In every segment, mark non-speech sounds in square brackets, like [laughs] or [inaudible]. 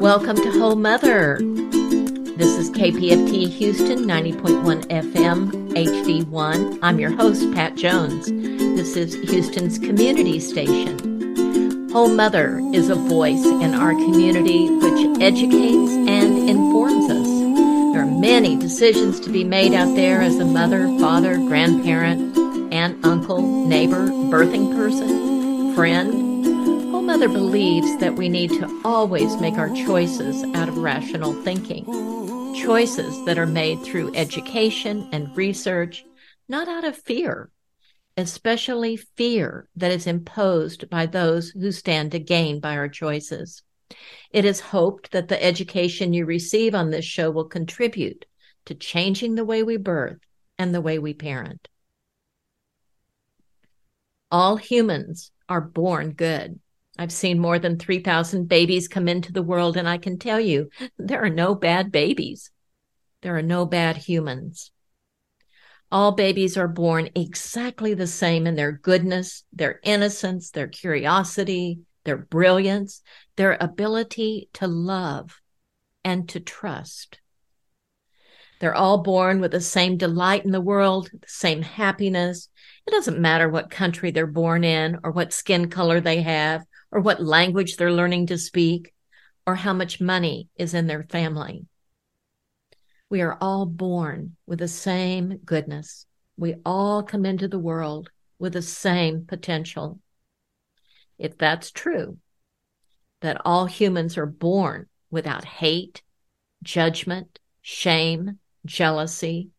Welcome to Whole Mother. This is KPFT Houston 90.1 FM HD1. I'm your host, Pat Jones. This is Houston's community station. Whole Mother is a voice in our community which educates and informs us. There are many decisions to be made out there as a mother, father, grandparent, aunt, uncle, neighbor, birthing person, friend, Mother believes that we need to always make our choices out of rational thinking, choices that are made through education and research, not out of fear, especially fear that is imposed by those who stand to gain by our choices. It is hoped that the education you receive on this show will contribute to changing the way we birth and the way we parent. All humans are born good. I've seen more than 3,000 babies come into the world, and I can tell you there are no bad babies. There are no bad humans. All babies are born exactly the same in their goodness, their innocence, their curiosity, their brilliance, their ability to love and to trust. They're all born with the same delight in the world, the same happiness. It doesn't matter what country they're born in or what skin color they have or what language they're learning to speak, or how much money is in their family. We are all born with the same goodness. We all come into the world with the same potential. If that's true, that all humans are born without hate, judgment, shame, jealousy,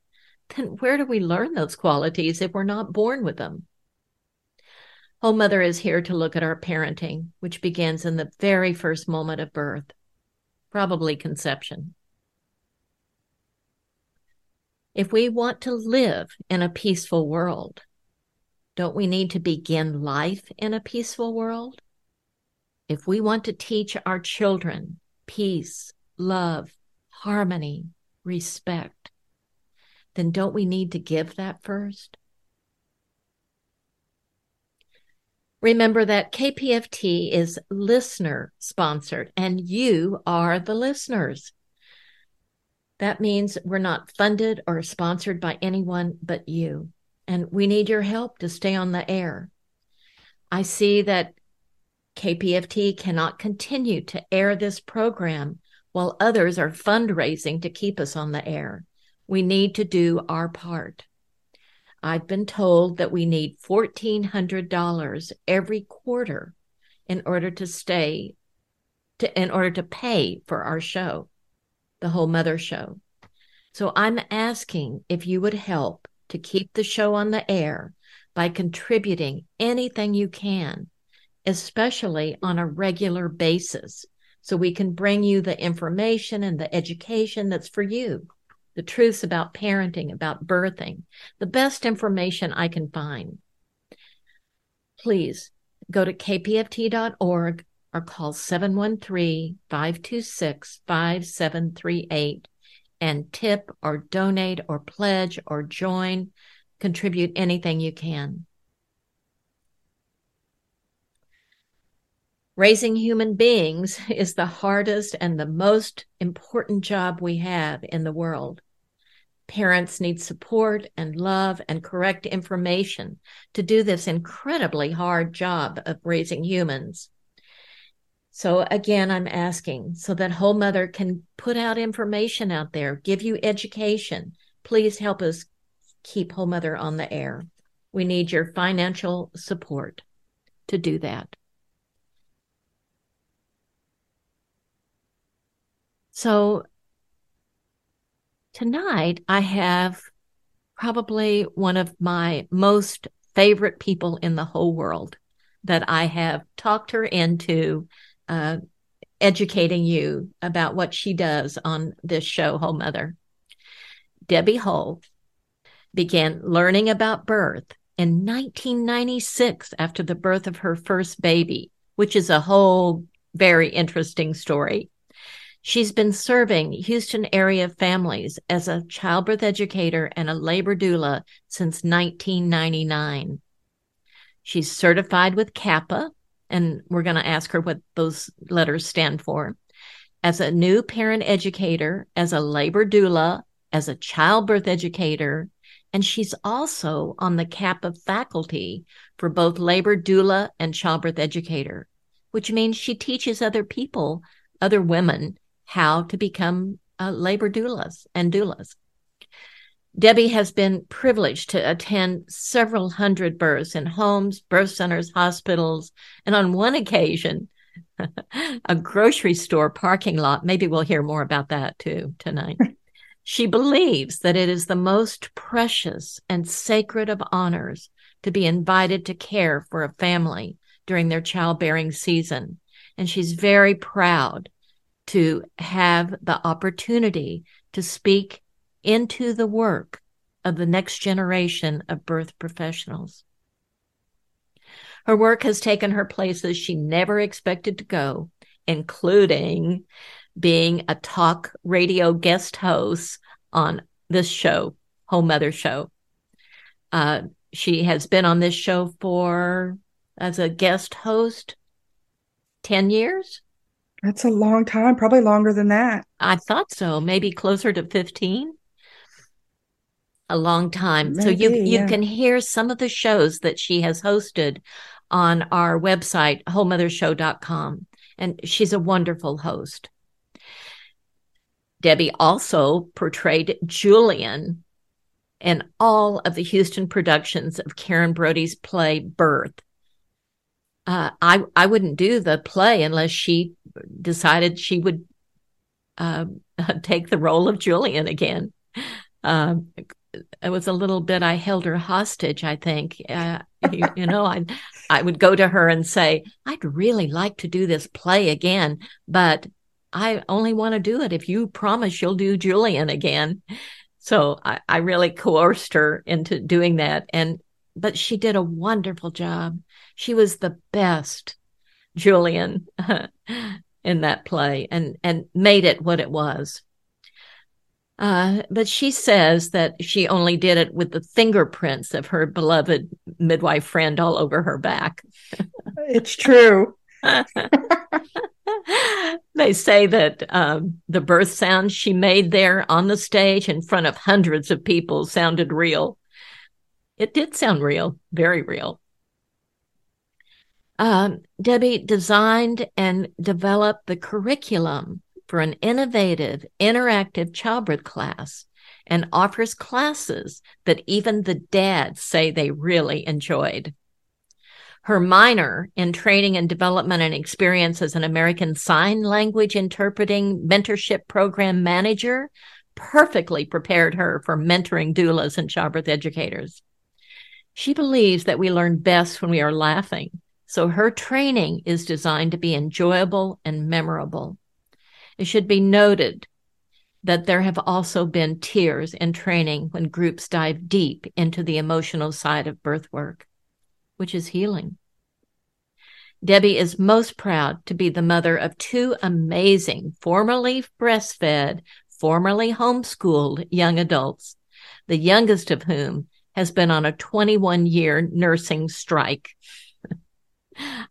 then where do we learn those qualities if we're not born with them? Whole Mother is here to look at our parenting, which begins in the very first moment of birth, probably conception. If we want to live in a peaceful world, don't we need to begin life in a peaceful world? If we want to teach our children peace, love, harmony, respect, then don't we need to give that first? Remember that KPFT is listener sponsored and you are the listeners. That means we're not funded or sponsored by anyone but you. And we need your help to stay on the air. I see that KPFT cannot continue to air this program while others are fundraising to keep us on the air. We need to do our part. I've been told that we need $1,400 every quarter in order to stay, to, in order to pay for our show, the Whole Mother Show. So I'm asking if you would help to keep the show on the air by contributing anything you can, especially on a regular basis, so we can bring you the information and the education that's for you the truths about parenting, about birthing, the best information I can find. Please go to kpft.org or call 713 526 5738 and tip or donate or pledge or join, contribute anything you can. Raising human beings [laughs] is the hardest and the most important job we have in the world. Parents need support and love and correct information to do this incredibly hard job of raising humans. So, again, I'm asking so that Whole Mother can put out information out there, give you education. Please help us keep Whole Mother on the air. We need your financial support to do that. So, Tonight, I have probably one of my most favorite people in the whole world that I have talked her into uh, educating you about what she does on this show, Whole Mother. Debbie Hull began learning about birth in 1996 after the birth of her first baby, which is a whole very interesting story. She's been serving Houston area families as a childbirth educator and a labor doula since 1999. She's certified with CAPPA, and we're going to ask her what those letters stand for. as a new parent educator, as a labor doula, as a childbirth educator, and she's also on the CAPPA faculty for both labor doula and childbirth educator, which means she teaches other people, other women, how to become uh, labor doulas and doulas. Debbie has been privileged to attend several hundred births in homes, birth centers, hospitals, and on one occasion, [laughs] a grocery store parking lot. Maybe we'll hear more about that too tonight. [laughs] she believes that it is the most precious and sacred of honors to be invited to care for a family during their childbearing season. And she's very proud to have the opportunity to speak into the work of the next generation of birth professionals. Her work has taken her places she never expected to go, including being a talk radio guest host on this show, Whole Mother Show. Uh, she has been on this show for, as a guest host, 10 years. That's a long time, probably longer than that. I thought so, maybe closer to 15. A long time. Maybe, so you you yeah. can hear some of the shows that she has hosted on our website wholemothershow.com and she's a wonderful host. Debbie also portrayed Julian in all of the Houston productions of Karen Brody's play Birth. Uh, I I wouldn't do the play unless she decided she would uh, [laughs] take the role of Julian again. Um, it was a little bit I held her hostage. I think uh, you, you know I I would go to her and say I'd really like to do this play again, but I only want to do it if you promise you'll do Julian again. So I, I really coerced her into doing that, and but she did a wonderful job. She was the best Julian [laughs] in that play, and and made it what it was. Uh, but she says that she only did it with the fingerprints of her beloved midwife friend all over her back. [laughs] It's true. [laughs] they say that um, the birth sounds she made there on the stage in front of hundreds of people sounded real. It did sound real, very real. Um, Debbie designed and developed the curriculum for an innovative, interactive childbirth class and offers classes that even the dads say they really enjoyed. Her minor in training and development and experience as an American Sign Language interpreting mentorship program manager perfectly prepared her for mentoring doulas and childbirth educators. She believes that we learn best when we are laughing, so her training is designed to be enjoyable and memorable. It should be noted that there have also been tears in training when groups dive deep into the emotional side of birth work, which is healing. Debbie is most proud to be the mother of two amazing, formerly breastfed, formerly homeschooled young adults, the youngest of whom has been on a 21 year nursing strike.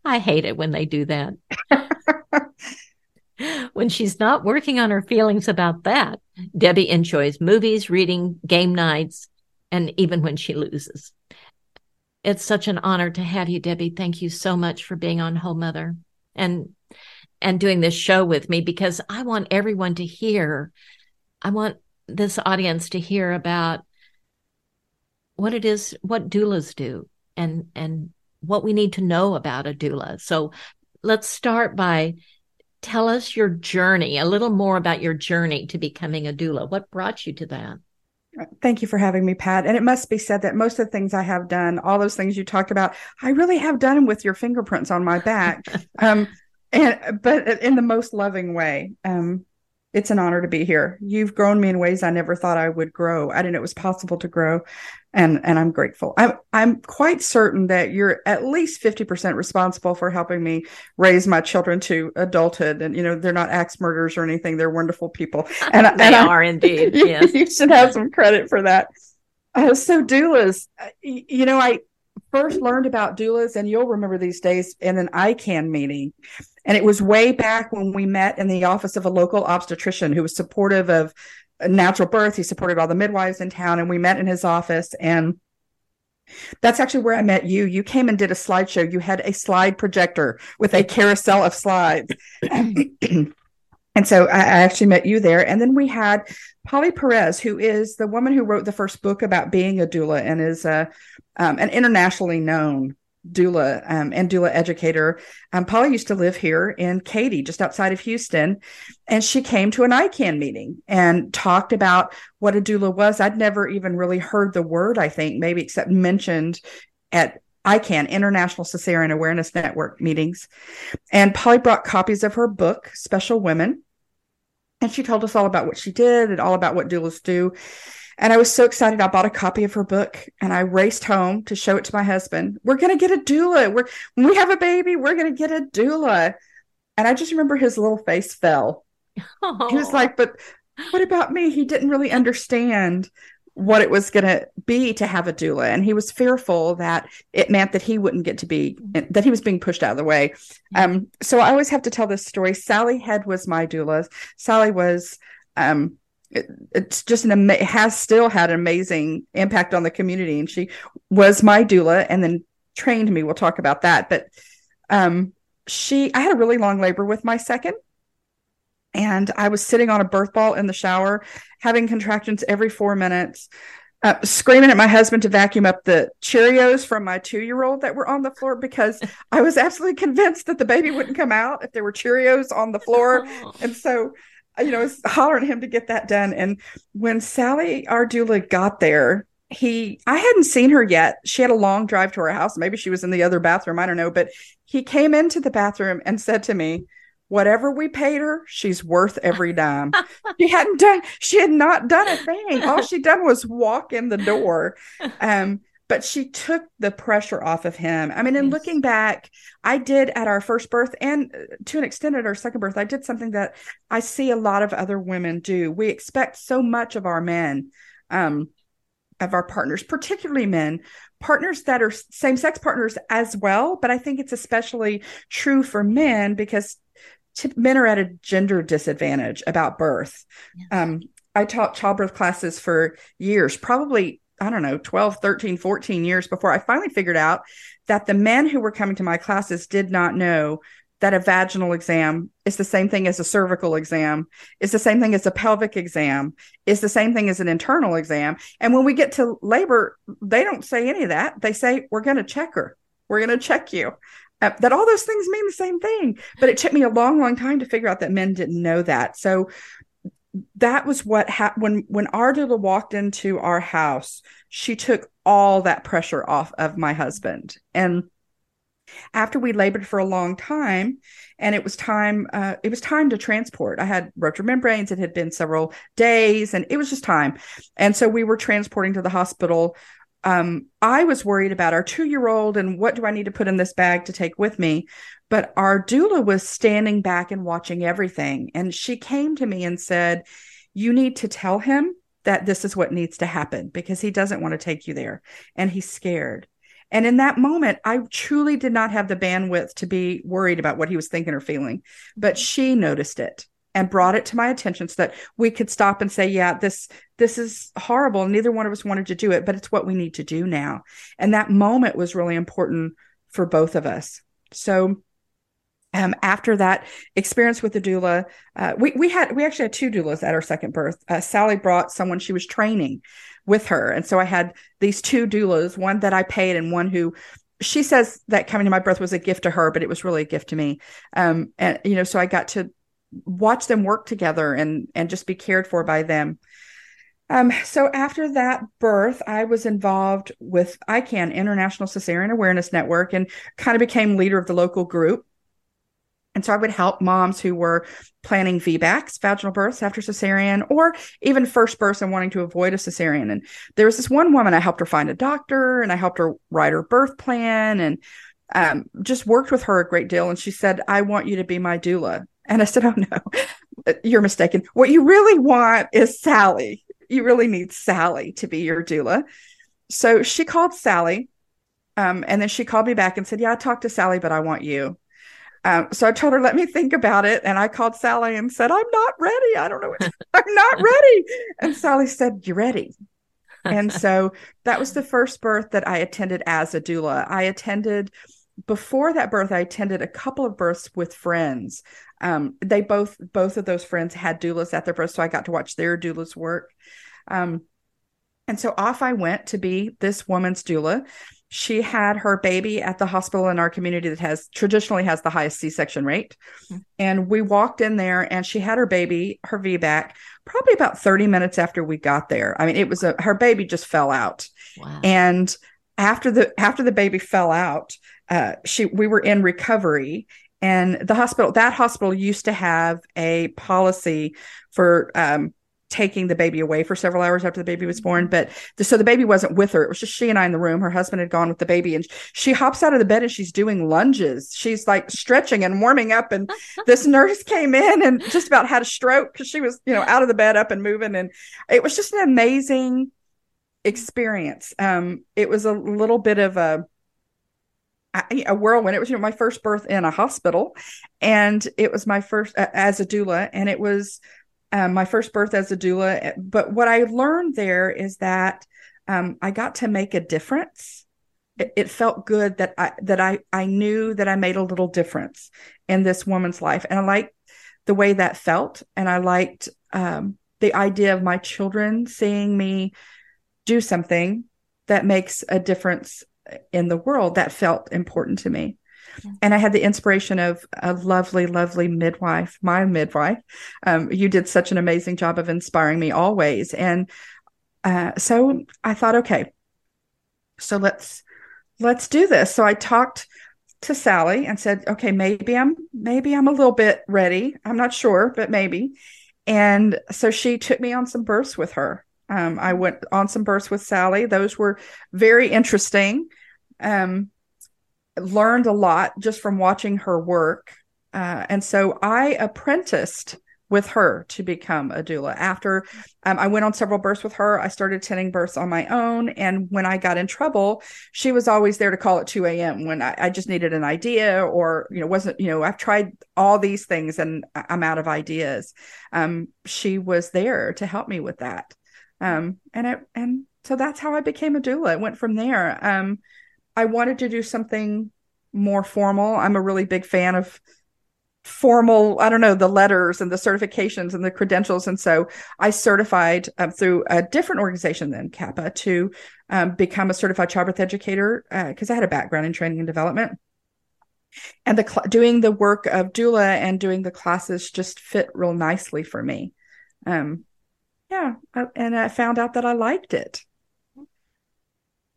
I hate it when they do that. when she's not working on her feelings about that, Debbie enjoys movies, reading, game nights, and even when she loses. It's such an honor to have you, Debbie. Thank you so much for being on Whole Mother and and doing this show with me because I want everyone to hear. I want this audience to hear about what it is, what doulas do, and and what we need to know about a doula. So let's start by tell us your journey, a little more about your journey to becoming a doula. What brought you to that? Thank you for having me, Pat. And it must be said that most of the things I have done, all those things you talked about, I really have done with your fingerprints on my back. [laughs] um, and but in the most loving way. Um, it's an honor to be here. You've grown me in ways I never thought I would grow. I didn't know it was possible to grow, and and I'm grateful. I'm I'm quite certain that you're at least fifty percent responsible for helping me raise my children to adulthood. And you know they're not axe murderers or anything. They're wonderful people, [laughs] and they and I- are indeed. [laughs] you, Yes. you should have some credit for that. Uh, so doulas, you know, I first learned about doulas, and you'll remember these days in an ICAN meeting, And it was way back when we met in the office of a local obstetrician who was supportive of natural birth. He supported all the midwives in town, and we met in his office. And that's actually where I met you. You came and did a slideshow. You had a slide projector with a carousel of slides. [clears throat] and so I, actually met you there. And then we had Polly Perez, who is the woman who wrote the first book about being a doula and is a, um, an internationally known doula um, and doula educator. Um, Polly used to live here in Katy, just outside of Houston, and she came to an ICAN meeting and talked about what a doula was. I'd never even really heard the word, I think, maybe except mentioned at ICAN, International Cesarean Awareness Network meetings. And Polly brought copies of her book, Special Women. And she told us all about what she did and all about what doulas do. And I was so excited. I bought a copy of her book and I raced home to show it to my husband. We're going to get a doula. We're, when we have a baby, we're going to get a doula. And I just remember his little face fell. Oh. He was like, but what about me? He didn't really understand what it was going to be to have a doula. And he was fearful that it meant that he wouldn't get to be, that he was being pushed out of the way. Um, so I always have to tell this story. Sally Head was my doula. Sally was, um, it, it's just an ama- has still had an amazing impact on the community. And she was my doula and then trained me. We'll talk about that. But um she i had a really long labor with my second. And i was sitting on a birth ball in the shower having contractions every four minutes uh, screaming at my husband to vacuum up the Cheerios from my two year old that were on the floor because I was absolutely convinced that the baby wouldn't come out if there were Cheerios on the floor. [laughs] And so you know, was hollering him to get that done. And when Sally our doula got there, he I hadn't seen her yet. She had a long drive to her house. Maybe she was in the other bathroom. I don't know. But he came into the bathroom and said to me, Whatever we paid her, she's worth every dime. [laughs] she hadn't done, she had not done a thing. All she'd done was walk in the door. Um, but she took the pressure off of him. I mean, in yes. looking back, I did at our first birth and uh, to an extent at our second birth, I did something that I see a lot of other women do. We expect so much of our men, um, of our partners, particularly men, partners that are same sex partners as well. But I think it's especially true for men because men are at a gender disadvantage about birth. Yes. Um, I taught childbirth classes for years, probably I don't know, 12, 13, 14 years before I finally figured out that the men who were coming to my classes did not know that a vaginal exam is the same thing as a cervical exam, is the same thing as a pelvic exam, is the same thing as an internal exam. And when we get to labor, they don't say any of that. They say, we're going to check her. We're going to check you. Uh, that all those things mean the same thing. But it took me a long, long time to figure out that men didn't know that. So that was what happened when when our doula walked into our house. She took all that pressure off of my husband, and after we labored for a long time and it was time uh, it was time to transport. I had ruptured membranes it had been several days and it was just time. And so we were transporting to the hospital. Um, i was worried about our two year old and what do i need to put in this bag to take with me but our doula was standing back and watching everything. And she came to me and said, You need to tell him that this is what needs to happen because he doesn't want to take you there and he's scared. And in that moment, I truly did not have the bandwidth to be worried about what he was thinking or feeling, but mm-hmm. she noticed it and brought it to my attention so that we could stop and say, yeah, this, this is horrible. Neither one of us wanted to do it, but it's what we need to do now. And that moment was really important for both of us. So um, after that experience with the doula, uh, we we had we actually had two doulas at our second birth. Uh, Sally brought someone she was training with her, and so I had these two doulas, one that I paid and one who she says that coming to my birth was a gift to her, but it was really a gift to me. Um, and you know, so I got to watch them work together and and just be cared for by them. Um, so after that birth, I was involved with ICAN International Cesarean Awareness Network and kind of became leader of the local group. And so I would help moms who were planning VBACs, vaginal births after cesarean, or even first births and wanting to avoid a cesarean. And there was this one woman, I helped her find a doctor and I helped her write her birth plan and um, just worked with her a great deal. And she said, I want you to be my doula. And I said, Oh, no, you're mistaken. What you really want is Sally. You really need Sally to be your doula. So she called Sally. Um, and then she called me back and said, Yeah, I talked to Sally, but I want you. Um, so I told her, let me think about it. And I called Sally and said, I'm not ready. I don't know. What I'm not [laughs] ready. And Sally said, You're ready. And [laughs] so that was the first birth that I attended as a doula. I attended before that birth, I attended a couple of births with friends. Um, they both both of those friends had doulas at their birth, so I got to watch their doulas work. Um, and so off I went to be this woman's doula. She had her baby at the hospital in our community that has traditionally has the highest C-section rate. Mm-hmm. And we walked in there and she had her baby, her VBAC, probably about 30 minutes after we got there. I mean, it was a her baby just fell out. Wow. And after the after the baby fell out, uh, she we were in recovery and the hospital that hospital used to have a policy for um, taking the baby away for several hours after the baby was born but the, so the baby wasn't with her. It was just she and i in the room. Her husband had gone with the baby and she hops out of the bed and she's doing lunges. She's like stretching and warming up and [laughs] this nurse came in and just about had a stroke because she was you know out of the bed up and moving and it was just an amazing experience. Um it was a little bit of a a whirlwind. It was you know my first birth in a hospital, and it was my first uh, as a doula, and it was um, my first birth as a doula. But what I learned there is that um, I got to make a difference. It, it, felt good that I that I I knew that I made a little difference in this woman's life, and I liked the way that felt, and I liked um, the idea of my children seeing me do something that makes a difference in the world that felt important to me. And I had the inspiration of a lovely, lovely midwife, my midwife. Um, you did such an amazing job of inspiring me always. And uh, so I thought, okay, so let's let's do this. So I talked to Sally and said, okay, maybe I'm maybe I'm a little bit ready. I'm not sure, but maybe. And so she took me on some births with her. Um, I went on some births with Sally. Those were very interesting um, learned a lot just from watching her work. Uh, and so I apprenticed with her to become a doula. After um, I went on several births with her, I started attending births on my own. And when I got in trouble, she was always there to call at 2 a.m. when I, I, just needed an idea or, you know, wasn't, you know, I've tried all these things and I'm out of ideas. Um, she was there to help me with that. Um, and it, and so that's how I became a doula. It went from there. I wanted to do something more formal. I'm a really big fan of formal i don't know the letters and the certifications and the credentials. And so i certified um, through a different organization than CAPPA to um, become a certified childbirth educator because uh, i had a background in training and development. And the cl- doing the work of doula and doing the classes just fit real nicely for me. Um yeah I, and i found out that i liked it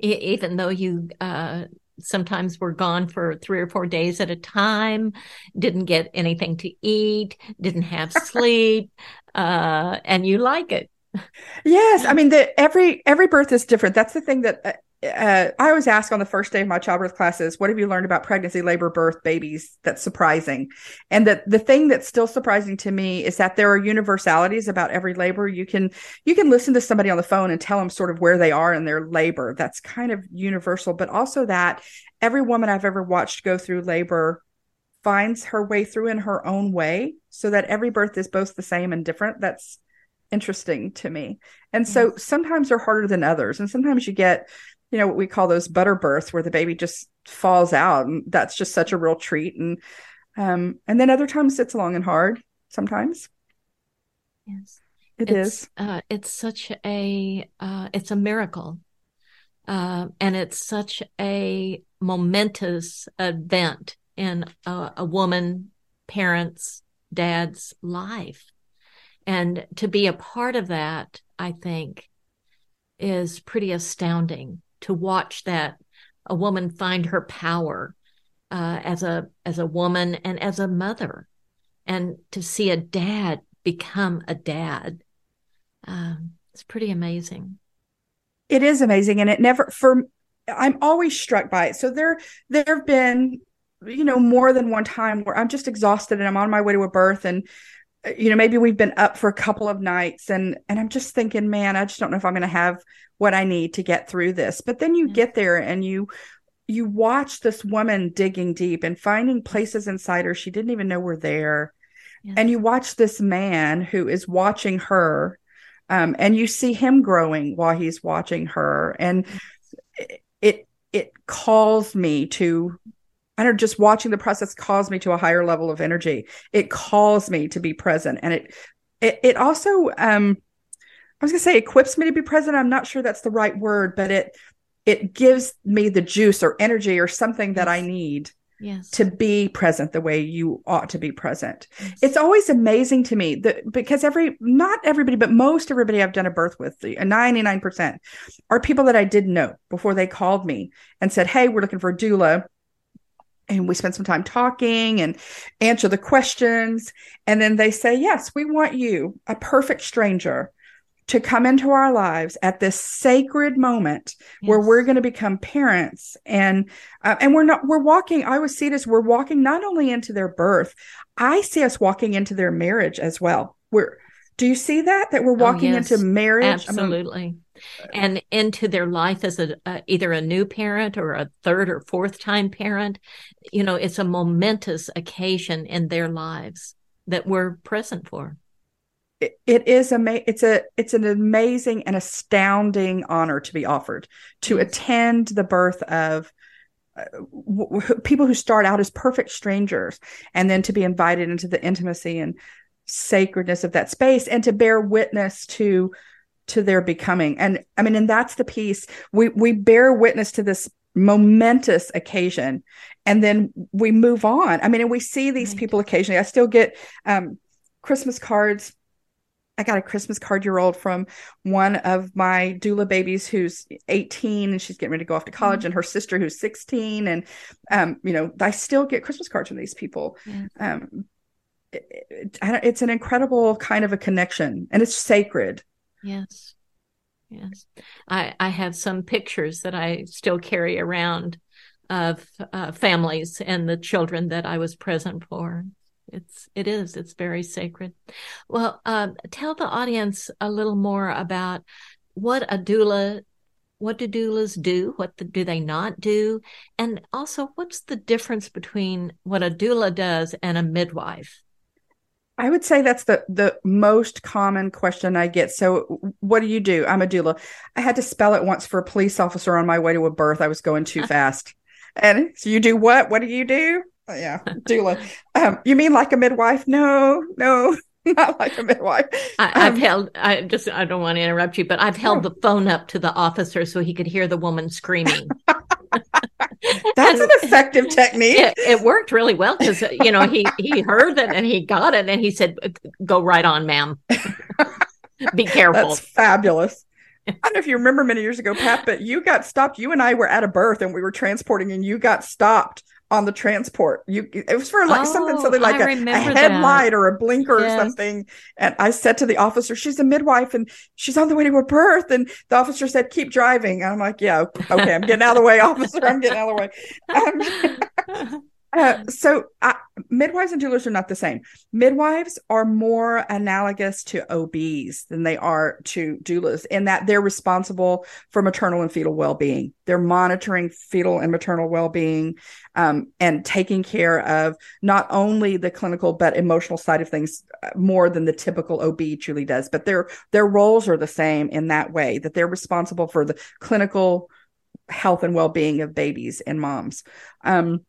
even though you uh, sometimes were gone for three or four days at a time, didn't get anything to eat, didn't have [laughs] sleep, uh, and you like it. Yes, I mean the every every birth is different. That's the thing that uh, I always ask on the first day of my childbirth classes, what have you learned about pregnancy, labor, birth, babies that's surprising? And that the thing that's still surprising to me is that there are universalities about every labor. You can you can listen to somebody on the phone and tell them sort of where they are in their labor. That's kind of universal, but also that every woman I've ever watched go through labor finds her way through in her own way so that every birth is both the same and different. That's interesting to me. And so sometimes they're harder than others. And sometimes you get you know what we call those butter births where the baby just falls out and that's just such a real treat. And um and then other times it's long and hard sometimes. Yes. It it's, is. Uh, it's such a uh, it's a miracle. Uh, and it's such a momentous event in a, a woman parents dad's life. And to be a part of that i think is pretty astounding to watch that a woman find her power uh, as a as a woman and as a mother, and to see a dad become a dad. Um, it's pretty amazing. It is amazing, and it never for. I'm always struck by it. So there there have been you know more than one time where I'm just exhausted and I'm on my way to a birth and you know maybe we've been up for a couple of nights and and i'm just thinking man i just don't know if i'm going to have what i need to get through this. But then you get there and you you watch this woman digging deep and finding places inside her she didn't even know were there. And you watch this man who is watching her um, and you see him growing while he's watching her. And it it calls me to I don't just watching the process calls me to a higher level of energy. It calls me to be present. And it it, it also um I was gonna say equips me to be present. I'm not sure that's the right word, but it it gives me the juice or energy or something that I need yes. to be present the way you ought to be present. Yes. It's always amazing to me that because every not everybody, but most everybody I've done a birth with, 99% are people that I didn't know before they called me and said, Hey, we're looking for a doula and we spend some time talking and answer the questions. And then they say yes we want you a perfect stranger to come into our lives at this sacred moment yes. where we're going to become parents. And uh, and we're not we're walking i always see it as we're walking not only into their birth i see us walking into their marriage as well. We're do you see that? That we're oh, walking oh, yes. into marriage absolutely and into their life as a, a, either a new parent or a third or fourth time parent. You know it's a momentous occasion in their lives that we're present for. It, it is ama- it's a it's an amazing and astounding honor to be offered to yes. attend the birth of uh, w- w- people who start out as perfect strangers and then to be invited into the intimacy and sacredness of that space and to bear witness to to their becoming. And I mean, and that's the piece we we bear witness to this momentous occasion and then we move on. I mean, and we see these right. people occasionally. I still get um, Christmas cards. I got a Christmas card year old from one of my doula babies who's 18 and she's getting ready to go off to college, mm-hmm. and her sister who's 16. And, um, you know, I still get Christmas cards from these people. Yeah. Um, it, it, it's an incredible kind of a connection and it's sacred. Yes. Yes. I, I have some pictures that I still carry around of uh, families and the children that I was present for. It's it is it's very sacred. Well, uh, tell the audience a little more about what a doula, what do doulas do, what the, do they not do, and also what's the difference between what a doula does and a midwife. I would say that's the the most common question I get. So, what do you do? I'm a doula. I had to spell it once for a police officer on my way to a birth. I was going too [laughs] fast. And so you do what? What do you do? Oh, yeah, doula. [laughs] Um, you mean like a midwife? No, no, [laughs] not like a midwife. I, have um, held. I just. I don't want to interrupt you, but I've held oh. the phone up to the officer so he could hear the woman screaming. [laughs] That's an effective technique. It, it worked really well because uh, you know he he heard it and he got it and he said, "Go right on, ma'am. [laughs] Be careful." That's fabulous. I don't know if you remember many years ago, Pat, but you got stopped. You and I were at a birth and we were transporting, and you got stopped on the transport. You it was for like oh, something something like a, a, headlight or a blinker yes. or something. And I said to the officer, "She's a midwife and she's on the way to her birth." And the officer said, "Keep driving." And I'm like, "Yeah, okay, I'm getting out of the way, [laughs] officer. I'm getting out of the way." Um, [laughs] uh, so uh, midwives and doulas are not the same. Midwives are more analogous to OBs than they are to doulas in that they're responsible for maternal and fetal well-being. They're monitoring fetal and maternal well-being um, and taking care of not only the clinical but emotional side of things uh, more than the typical OB truly does. But their their roles are the same in that way that they're responsible for the clinical health and well-being of babies and moms. Um,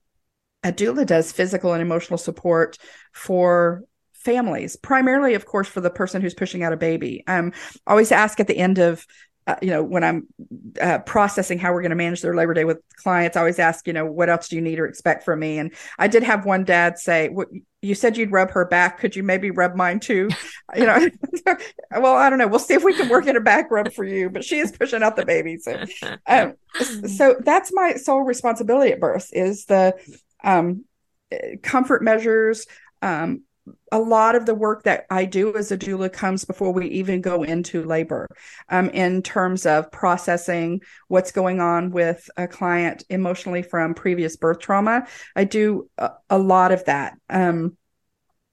a doula does physical and emotional support for families, primarily, of course, for the person who's pushing out a baby. Um, I always ask at the end of uh, you know, when I'm uh, processing how we're going to manage their Labor Day with clients, I always ask, you know, what else do you need or expect from me? And I did have one dad say, "You said you'd rub her back. Could you maybe rub mine too?" [laughs] you know, [laughs] well, I don't know. We'll see if we can work in a back rub for you. But she is pushing out the baby, so um, [laughs] so that's my sole responsibility at birth is the um, comfort measures. Um, a lot of the work that I do as a doula comes before we even go into labor um, in terms of processing what's going on with a client emotionally from previous birth trauma. I do a, a lot of that. Um,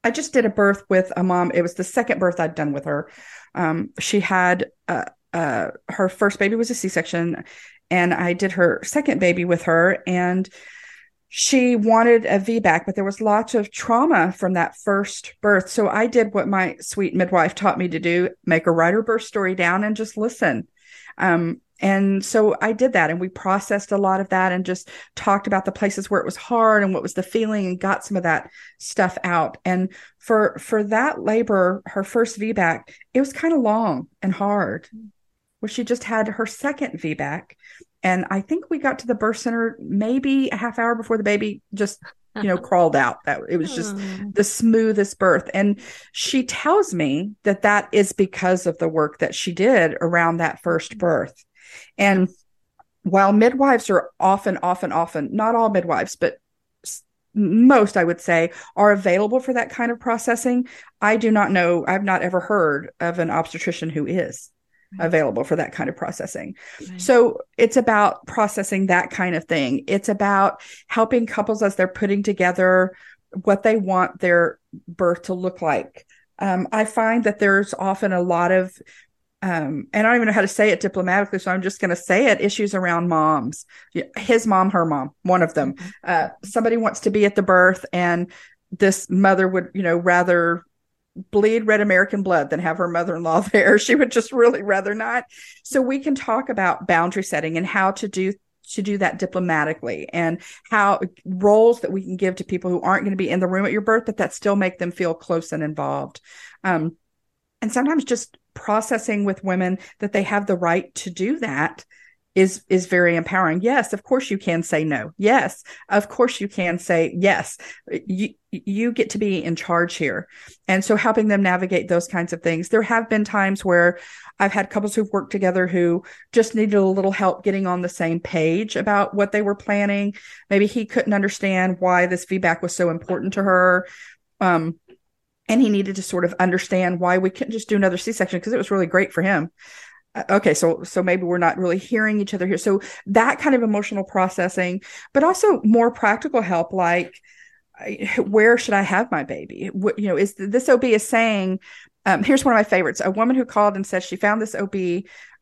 I just did a birth with a mom. It was the second birth I'd done with her. Um, she had uh, uh, her first baby was a C section and I did her second baby with her. And she wanted a VBAC, but there was lots of trauma from that first birth. So I did what my sweet midwife taught me to do make a write her birth story down and just listen. Um, and so I did that and we processed a lot of that and just talked about the places where it was hard and what was the feeling and got some of that stuff out. And for for that labor, her first VBAC, it was kind of long and hard. Where she just had her second VBAC. And I think we got to the birth center maybe a half hour before the baby just you know [laughs] crawled out. That it was just oh. the smoothest birth. And she tells me that that is because of the work that she did around that first birth. And while midwives are often, often, often, not all midwives, but most, I would say, are available for that kind of processing, I do not know, I've not ever heard of an obstetrician who is available for that kind of processing. Right. So it's about processing that kind of thing. It's about helping couples as they're putting together what they want their birth to look like. Um, I find that there's often a lot of um, and I don't even know how to say it diplomatically, so I'm just going to say it issues around moms. His mom, her mom, one of them. Mm-hmm. Uh, somebody wants to be at the birth, and this mother would, you know, rather bleed red American blood than have her mother in law [laughs] there. She would just really rather not. So we can talk about boundary setting and how to do to do that diplomatically and how roles that we can give to people who aren't going to be in the room at your birth, but that still make them feel close and involved. Um, and sometimes just processing with women that they have the right to do that is is very empowering. Yes, of course you can say no. Yes, of course you can say yes. You you get to be in charge here. And so helping them navigate those kinds of things. There have been times where I've had couples who've worked together who just needed a little help getting on the same page about what they were planning. Maybe he couldn't understand why this VBAC was so important to her. Um, and he needed to sort of understand why we couldn't just do another c-section because it was really great for him okay so so maybe we're not really hearing each other here so that kind of emotional processing but also more practical help like where should i have my baby what, you know is this ob is saying um, here's one of my favorites a woman who called and said she found this ob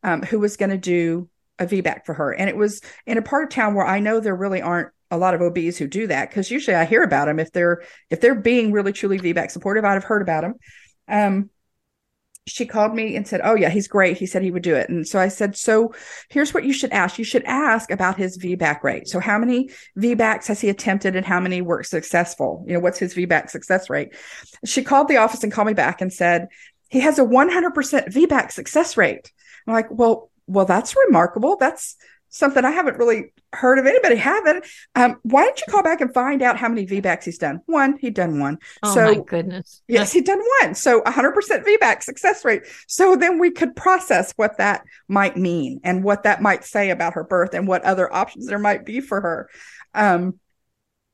um, who was going to do a vbac for her and it was in a part of town where i know there really aren't a lot of OBs who do that because usually I hear about them if they're if they're being really truly VBAC supportive. I'd have heard about them. Um, she called me and said, "Oh yeah, he's great." He said he would do it, and so I said, "So here's what you should ask. You should ask about his VBAC rate. So how many VBACs has he attempted, and how many were successful? You know, what's his VBAC success rate?" She called the office and called me back and said he has a 100% VBAC success rate. I'm like, "Well, well, that's remarkable. That's something I haven't really heard of anybody having. Um, why don't you call back and find out how many VBACs he's done? One, he'd done one. Oh so, my goodness. Yes, he'd done one. So 100% VBAC success rate. So then we could process what that might mean and what that might say about her birth and what other options there might be for her. Um,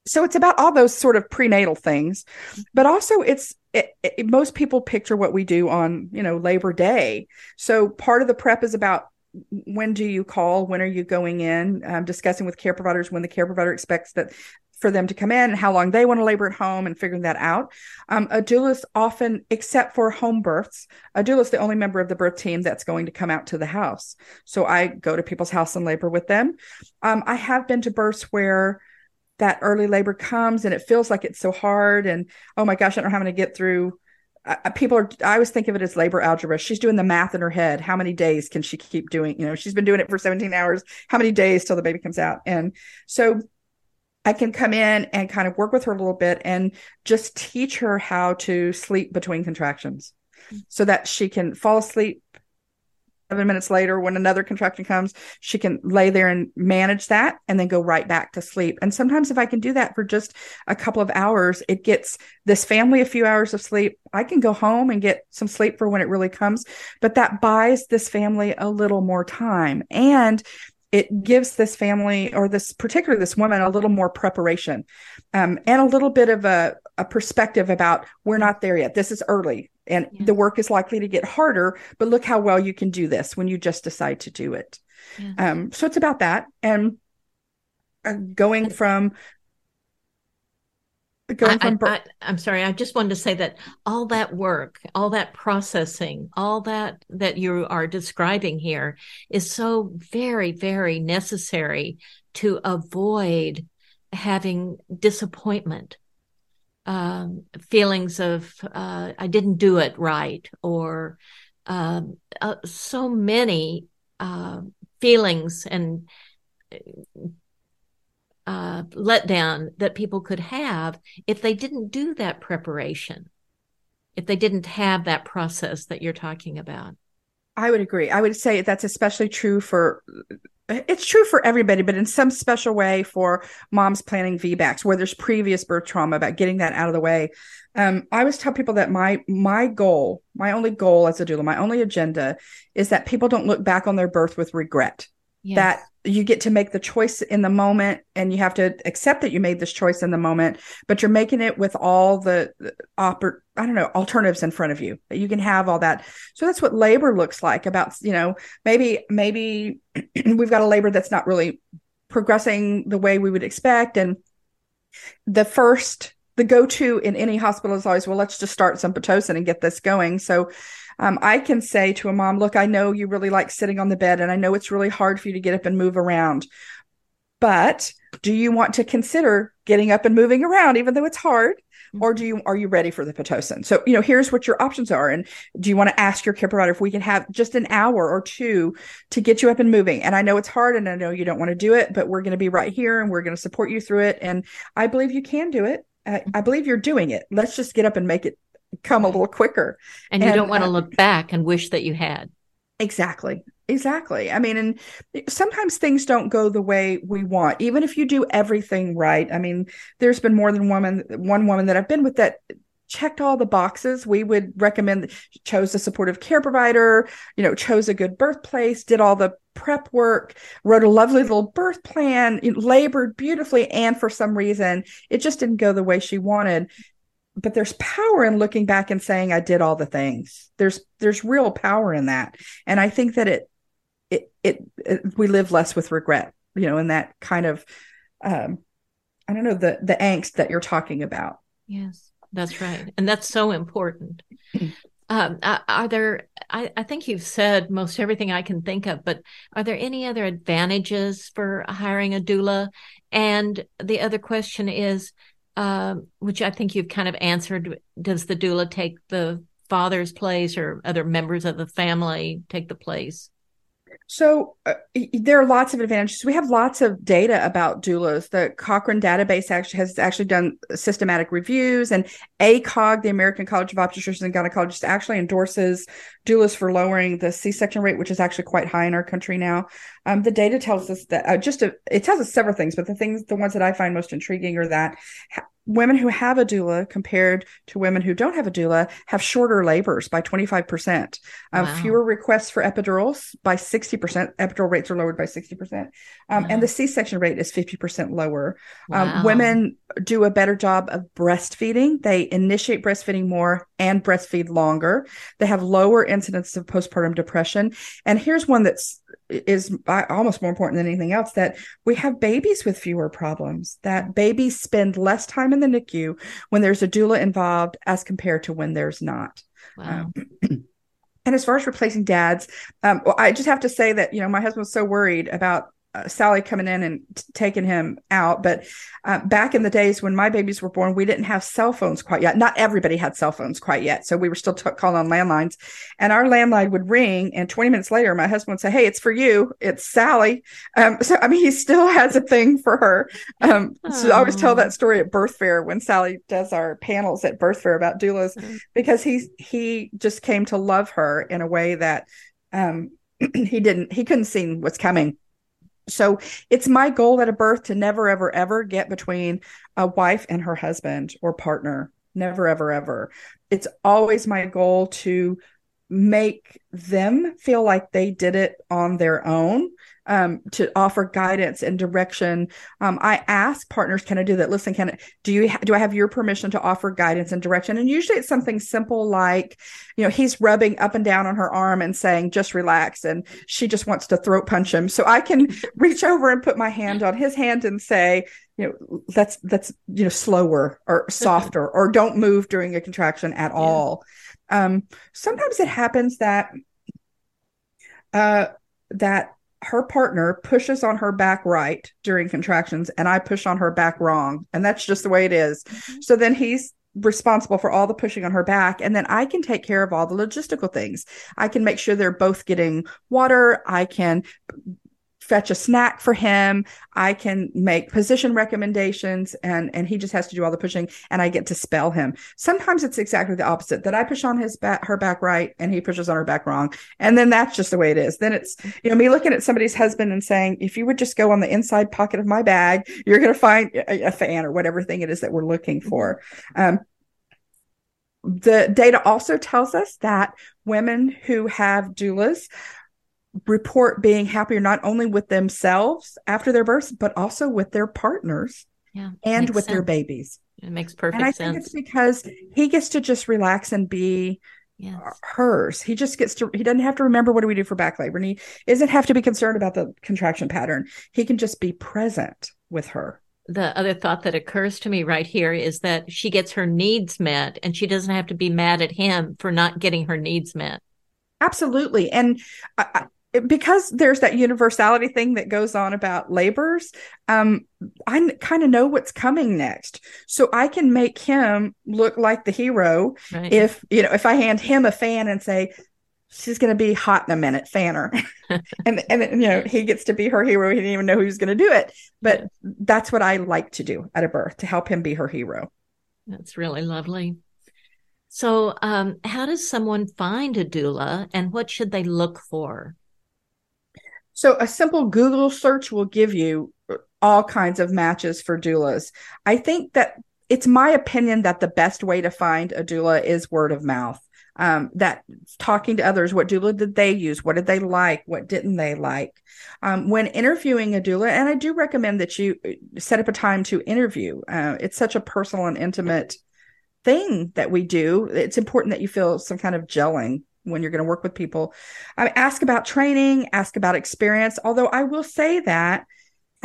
so it's about all those sort of prenatal things, but also it's it, it, most people picture what we do on you know Labor Day. So part of the prep is about when do you call? When are you going in? Um, discussing with care providers when the care provider expects that for them to come in and how long they want to labor at home and figuring that out. Um, a is often, except for home births, a doula is the only member of the birth team that's going to come out to the house. So I go to people's house and labor with them. Um, I have been to births where that early labor comes and it feels like it's so hard and oh my gosh, I don't know how I'm going to get through uh, people are i always think of it as labor algebra. She's doing the math in her head. How many days can she keep doing you know she's been doing it for 17 hours. How many days till the baby comes out? And so i can come in and kind of work with her a little bit and just teach her how to sleep between contractions so that she can fall asleep seven minutes later, when another contraction comes, she can lay there and manage that and then go right back to sleep. And sometimes, if I can do that for just a couple of hours, it gets this family a few hours of sleep. I can go home and get some sleep for when it really comes, but that buys this family a little more time. And it gives this family or this particular this woman a little more preparation um, and a little bit of a, a perspective about we're not there yet. This is early and the work is likely to get harder but look how well you can do this when you just decide to do it. Um, so it's about that and uh, going from I, am sorry i just wanted to say that all that work all that processing all that that you are describing here is so very very necessary to avoid having disappointment um, feelings of uh, i didn't do it right or um, uh, so many uh, feelings and uh, letdown that people could have if they didn't do that preparation, if they didn't have that process that you're talking about. I would agree. I would say that's especially true for it's true for everybody, but in some special way for moms planning VBACs where there's previous birth trauma about getting that out of the way. Um, I always tell people that my my goal, my only goal as a doula, my only agenda is that people don't look back on their birth with regret. Yes. That you get to make the choice in the moment and you have to accept that you made this choice in the moment but you're making it with all the, the oper- i don't know alternatives in front of you that you can have all that. So that's what labor looks like about you know maybe maybe [clears throat] we've got a labor that's not really progressing the way we would expect. And the first the go-to in any hospital is always well let's just start some pitocin and get this going. So um, I can say to a mom, look, I know you really like sitting on the bed and I know it's really hard for you to get up and move around. But do you want to consider getting up and moving around, even though it's hard? Or do you are you ready for the Pitocin? So, you know, here's what your options are. And do you want to ask your care provider if we can have just an hour or two to get you up and moving? And I know it's hard and I know you don't want to do it, but we're going to be right here and we're going to support you through it. And I believe you can do it. I, I believe you're doing it. Let's just get up and make it come a little quicker. And you and, don't want to uh, look back and wish that you had. Exactly. Exactly. I mean, and sometimes things don't go the way we want, even if you do everything right. I mean, there's been more than woman, one woman that I've been with that checked all the boxes. We would recommend chose a supportive care provider, you know, chose a good birthplace, did all the prep work, wrote a lovely little birth plan, labored beautifully, and for some reason it just didn't go the way she wanted but there's power in looking back and saying I did all the things. There's there's real power in that, and I think that it it it, it we live less with regret, you know, in that kind of um, I don't know the the angst that you're talking about. Yes, that's right, and that's so important. [clears throat] um, are there? I, I think you've said most everything I can think of, but are there any other advantages for hiring a doula? And the other question is um, which I think you've kind of answered. Does the doula take the father's place or other members of the family take the place? So uh, there are lots of advantages. We have lots of data about doulas. The Cochrane database actually has actually done systematic reviews, and ACOG, the American College of Obstetricians and Gynecologists, actually endorses doulas for lowering the C-section rate, which is actually quite high in our country now. Um, the data tells us that uh, just a, it tells us several things, but the things, the ones that I find most intriguing are that women who have a doula compared to women who don't have a doula have shorter labors by 25%, um, wow. fewer requests for epidurals by 60%. Epidural rates are lowered by 60%. Um, wow. And the C section rate is 50% lower. Um, wow. Um, women do a better job of breastfeeding. They initiate breastfeeding more and breastfeed longer. They have lower incidence of postpartum depression. And here's one that's is almost more important than anything else that we have babies with fewer problems that babies spend less time in the nicu when there's a doula involved as compared to when there's not wow. Um, [clears throat] and as far as replacing dads um, i just have to say that you know my husband was so worried about uh, Sally coming in and t- taking him out. But uh, back in the days when my babies were born, we didn't have cell phones quite yet. Not everybody had cell phones quite yet. So we were still t- calling on landlines. And our landline would ring. And 20 minutes later, my husband would say, Hey, it's for you. It's Sally. Um, so, I mean, he still [laughs] has a thing for her. Um, so I always tell that story at birth fair when Sally does our panels at birth fair about doulas, mm-hmm. because he, he just came to love her in a way that um, [clears throat] he didn't, he couldn't see what's coming so it's my goal at a birth to never, ever, ever get between a wife and her husband or partner. Never, ever, ever. It's always my goal to make them feel like they did it on their own um, to offer guidance and direction. Um, I ask partners, can I do that? Listen, can I, do you ha- do I have your permission to offer guidance and direction? And usually it's something simple like, you know, he's rubbing up and down on her arm and saying, just relax, and she just wants to throat punch him. So I can [laughs] reach over and put my hand on his hand and say, you know that's that's you know slower or softer or don't move during a contraction at yeah. all um sometimes it happens that uh that her partner pushes on her back right during contractions and I push on her back wrong. And that's just the way it is. Mm-hmm. So then he's responsible for all the pushing on her back and then I can take care of all the logistical things. I can make sure they're both getting water, I can fetch a snack for him. I can make position recommendations and and he just has to do all the pushing and I get to spell him. Sometimes it's exactly the opposite that I push on his back her back right and he pushes on her back wrong. And then that's just the way it is. Then it's you know me looking at somebody's husband and saying if you would just go on the inside pocket of my bag, you're going to find a, a, fan or whatever thing it is that we're looking for. Um, the data also tells us that women who have doulas report being happier not only with themselves after their births, but also with their partners yeah, and with sense. their babies. It makes perfect and I sense. think it's because he gets to just relax and be yes. Uh, hers. He just gets to, he doesn't have to remember what do we do for back labor. And he doesn't have to be concerned about the contraction pattern. He can just be present with her. The other thought that occurs to me right here is that she gets her needs met and she doesn't have to be mad at him for not getting her needs met. Absolutely. And I, because there's that universality thing that goes on about labors um i kind of know what's coming next. So i can make him look like the hero right. if you know if i hand him a fan and say she's going to be hot in a minute fanner. [laughs] And and you know he gets to be her hero he didn't even know who's going to do it. But that's what i like to do at a birth to help him be her hero. That's really lovely. So um, how does someone find a doula and what should they look for so a simple Google search will give you all kinds of matches for doulas. I think that it's my opinion that the best way to find a doula is word of mouth. Um, that talking to others, what doula did they use? What did they like? What didn't they like? Um, when interviewing a doula, and I do recommend that you uh, set up a time to interview. Uh, it's such a personal and intimate thing that we do. It's important that you feel some kind of gelling when you're going to work with people. I ask about training, ask about experience. Although I will say that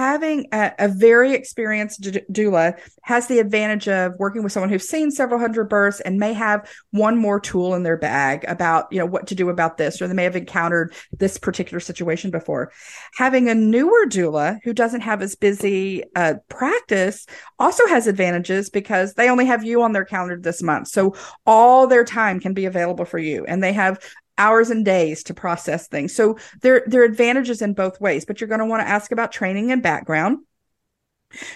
having a, a, very experienced doula has the advantage of working with someone who's seen several hundred births and may have one more tool in their bag about you know what to do about this or they may have encountered this particular situation before. Having a newer doula who doesn't have as busy uh, practice also has advantages because they only have you on their calendar this month. So all their time can be available for you and they have hours and days to process things. So there, there are advantages in both ways, but you're going to want to ask about training and background.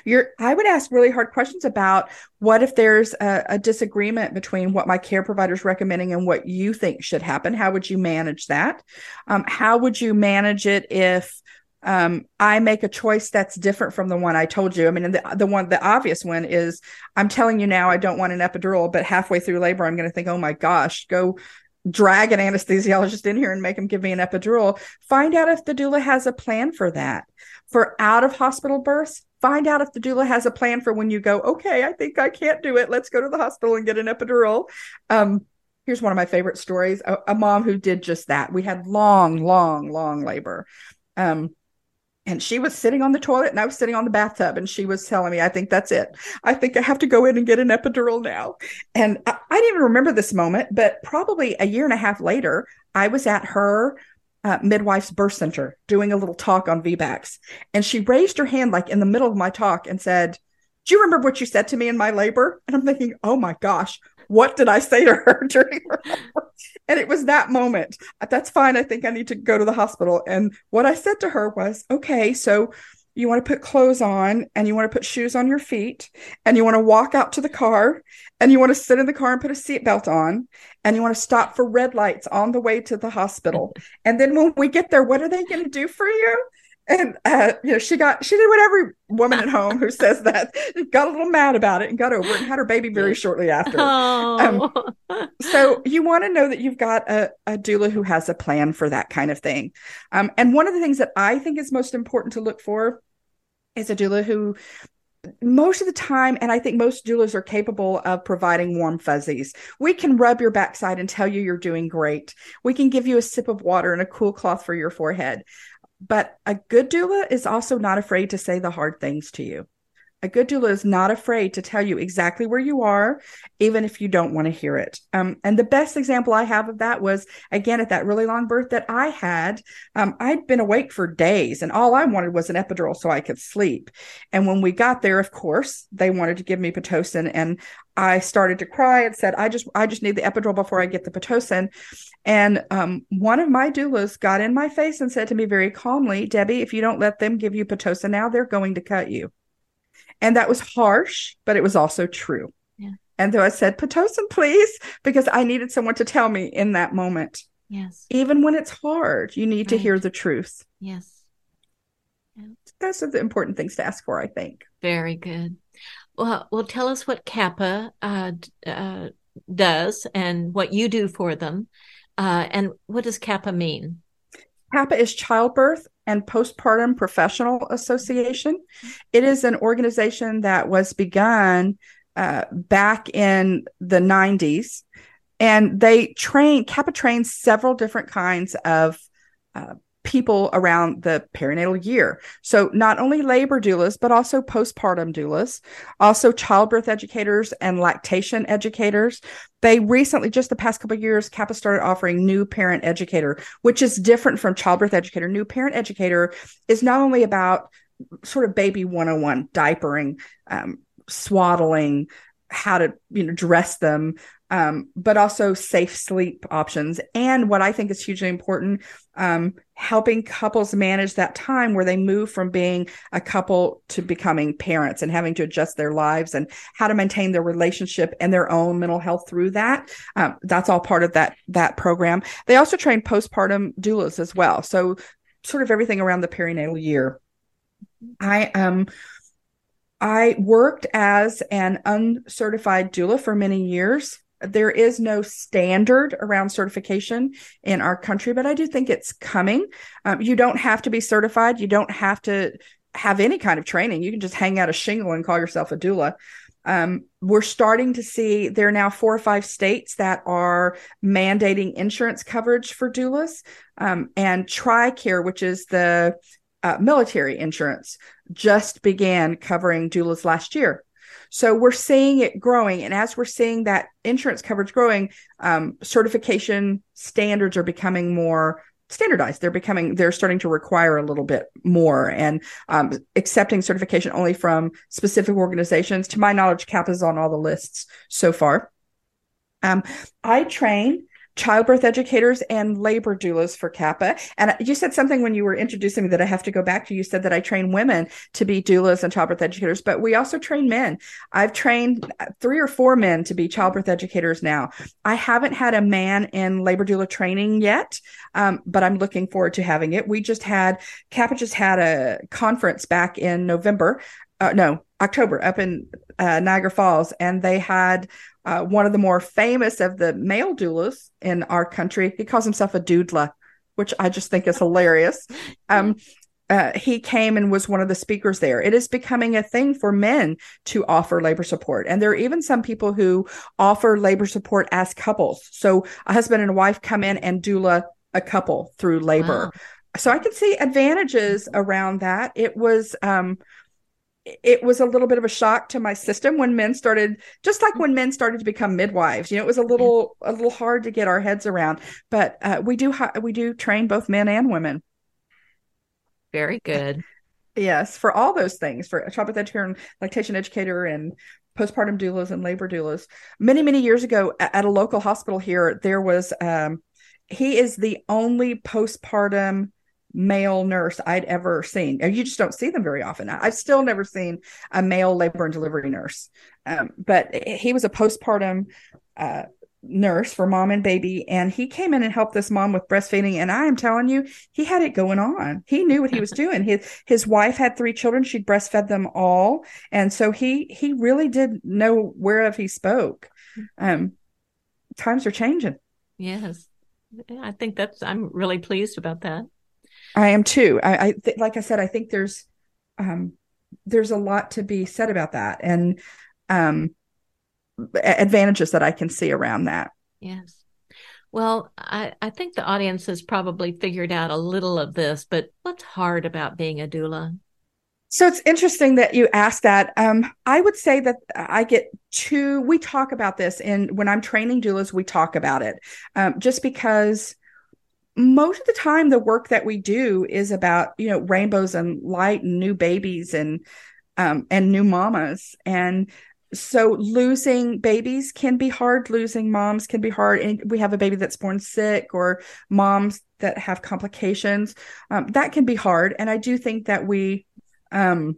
You're, I would ask really hard questions about what if there's a, a disagreement between what my care provider is recommending and what you think should happen. How would you manage that? Um, how would you manage it if um, I make a choice that's different from the one I told you. I mean, the, the one, the obvious one is I'm telling you now I don't want an epidural, but halfway through labor, I'm going to think, oh my gosh, go drag an anesthesiologist in here and make him give me an epidural. Find out if the doula has a plan for that. For out of hospital births, find out if the doula has a plan for when you go, okay, I think I can't do it. Let's go to the hospital and get an epidural. Um, here's one of my favorite stories a, a, mom who did just that. We had long, long, long labor. Um, and she was sitting on the toilet and I was sitting on the bathtub and she was telling me, I think that's it. I think I have to go in and get an epidural now. And I, I didn't even remember this moment, but probably a year and a half later, I was at her uh, midwife's birth center doing a little talk on VBACs. And she raised her hand like in the middle of my talk and said, do you remember what you said to me in my labor? And I'm thinking, oh my gosh, what did I say to her [laughs] during her? [laughs] And it was that moment. Uh, that's fine. I think I need to go to the hospital. And what I said to her was, okay, so you want to put clothes on and you want to put shoes on your feet and you want to walk out to the car and you want to sit in the car and put a seatbelt on and you want to stop for red lights on the way to the hospital. And then when we get there, what are they going to do for you? And uh, you know she got she did what every woman at home who says that got a little mad about it and got over it and had her baby very shortly after oh. um, [laughs] so you want to know that you've got a, a, doula who has a plan for that kind of thing um, and one of the things that i think is most important to look for is a doula who most of the time, and I think most doulas are capable of providing warm fuzzies. We can rub your backside and tell you you're doing great. We can give you a sip of water and a cool cloth for your forehead. But a good doula is also not afraid to say the hard things to you. A good doula is not afraid to tell you exactly where you are, even if you don't want to hear it. Um, and the best example I have of that was, again, at that really long birth that I had. Um, I'd been awake for days, and all I wanted was an epidural so I could sleep. And when we got there, of course, they wanted to give me Pitocin, and I started to cry and said, "I just, I just need the epidural before I get the Pitocin." And um, one of my doulas got in my face and said to me very calmly, "Debbie, if you don't let them give you Pitocin now, they're going to cut you." And that was harsh, but it was also true. Yeah. And though I said, Pitocin, please, because I needed someone to tell me in that moment. Yes. Even when it's hard, you need right. to hear the truth. Yes. Yeah. Those are the important things to ask for, I think. Very good. Well, well, tell us what CAPPA uh, uh, does and what you do for them. Uh, and what does CAPPA mean? CAPPA is Childbirth and Postpartum Professional Association. It is an organization that was begun uh, back in the 90s. And they train, CAPPA trains several different kinds of uh, people around the perinatal year. So not only labor doulas, but also postpartum doulas, also childbirth educators and lactation educators. They recently, just the past couple years, CAPPA started offering new parent educator, which is different from childbirth educator. New parent educator is not only about sort of baby 101 diapering, um, swaddling, how to you know dress them um, but also safe sleep options. And what i think is hugely important um, helping couples manage that time where they move from being a couple to becoming parents and having to adjust their lives and how to maintain their relationship and their own mental health through that. Um, that's all part of that that program. They also train postpartum doulas as well. So sort of everything around the perinatal year. I um I worked as an uncertified doula for many years. There is no standard around certification in our country, but I do think it's coming. Um, you don't have to be certified. You don't have to have any kind of training. You can just hang out a shingle and call yourself a doula. Um, we're starting to see there are now four or five states that are mandating insurance coverage for doulas. Um, and TRICARE, which is the uh, military insurance just began covering doulas last year. So we're seeing it growing. And as we're seeing that insurance coverage growing, um, certification standards are becoming more standardized. They're becoming, they're starting to require a little bit more and um, accepting certification only from specific organizations. To my knowledge, CAPPA is on all the lists so far. Um, I train childbirth educators and labor doulas for CAPPA And you said something when you were introducing me that I have to go back to. You said that I train women to be doulas and childbirth educators, but we also train men. I've trained three or four men to be childbirth educators now. I haven't had a man in labor doula training yet, um, but I'm looking forward to having it. We just had, CAPPA just had a conference back in November. Uh, no, October up in uh, Niagara Falls, and they had uh, one of the more famous of the male doulas in our country. He calls himself a doodla, which I just think is hilarious. [laughs] Um, uh, he came and was one of the speakers there. It is becoming a thing for men to offer labor support. And there are even some people who offer labor support as couples. So a husband and a wife come in and doula a couple through labor. Wow. So I can see advantages around that. It was um, it was a little bit of a shock to my system when men started just like when men started to become midwives you know it was a little a little hard to get our heads around but uh, we do we do train both men and women. Very good. Yes for all those things for a childbirth educator and lactation educator and postpartum doulas and labor doulas. Many many years ago at a local hospital here there was um, he is the only postpartum male nurse I'd ever seen. You just don't see them very often. I've still never seen a male labor and delivery nurse. Um, but he was a postpartum uh, nurse for mom and baby. And he came in and helped this mom with breastfeeding. And I am telling you, he had it going on. He knew what he was doing. His his wife had three children. She'd breastfed them all. And so he he really did know whereof he spoke. Um, times are changing. Yes. I think that's I'm really pleased about that. I am too. I, I th- like I said, I think there's um, there's a lot to be said about that, and um, advantages that I can see around that. Yes. Well, I, I think the audience has probably figured out a little of this, but what's hard about being a doula? So it's interesting that you asked that. Um, I would say that I get two. We talk about this, and when I'm training doulas, we talk about it, um, just because most of the time the work that we do is about you know rainbows and light and new babies and um, and new mamas. And so losing babies can be hard. Losing moms can be hard. And we have a baby that's born sick or moms that have complications um, that can be hard. And i do think that we um,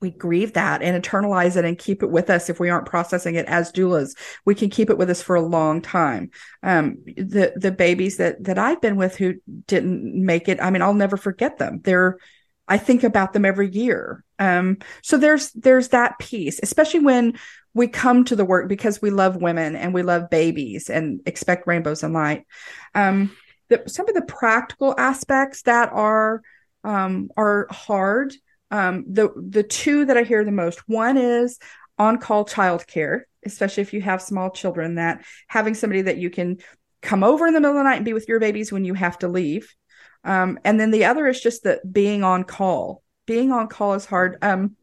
we grieve that and internalize it and keep it with us if we aren't processing it as doulas. We can keep it with us for a long time. Um, the the babies that that i've been with who didn't make it i mean i'll never forget them. They're i think about them every year. Um, so there's there's that piece especially when we come to the work because we love women and we love babies and expect rainbows and light. Um, the, some of the practical aspects that are um, are hard um, the the two that I hear the most one is on call childcare, especially if you have small children. That having somebody that you can come over in the middle of the night and be with your babies when you have to leave. Um, and then the other is just that being on call. Being on call is hard. Um,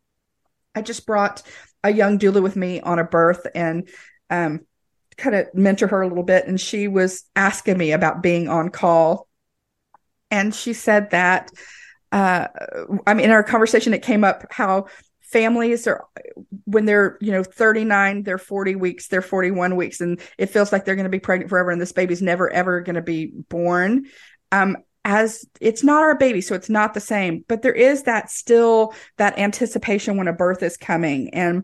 I just brought a young doula with me on a birth and um, kind of mentor her a little bit, and she was asking me about being on call, and she said that uh, I mean, in our conversation, it came up how families are when they're you know 39 they're 40 weeks they're 41 weeks and it feels like they're going to be pregnant forever and this baby's never ever going to be born. Um as it's not our baby so it's not the same but there is that still that anticipation when a birth is coming and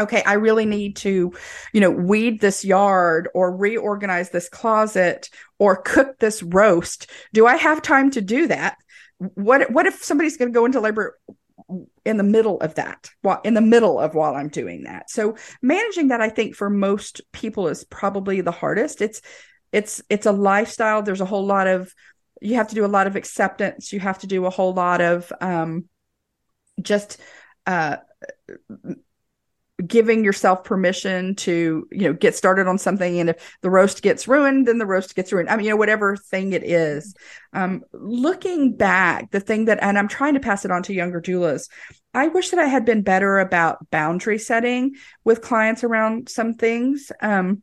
okay i really need to you know weed this yard or reorganize this closet or cook this roast. Do i have time to do that what what if somebody's going to go into labor in the middle of that while in the middle of while i'm doing that? So managing that i think for most people is probably the hardest. It's it's it's a lifestyle. There's a whole lot of you have to do a lot of acceptance. You have to do a whole lot of um just uh giving yourself permission to you know get started on something and if the roast gets ruined then the roast gets ruined. I mean you know whatever thing it is. Um looking back the thing that and i'm trying to pass it on to younger doulas i wish that i had been better about boundary setting with clients around some things. Um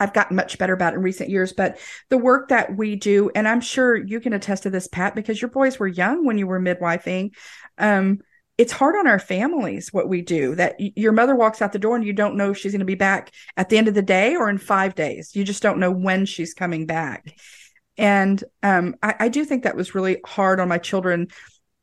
I've gotten much better about in recent years, but the work that we do, and I'm sure you can attest to this, Pat, because your boys were young when you were midwifing. Um, it's hard on our families what we do that your mother walks out the door and you don't know if she's going to be back at the end of the day or in five days. You just don't know when she's coming back. And um, I, I, do think that was really hard on my children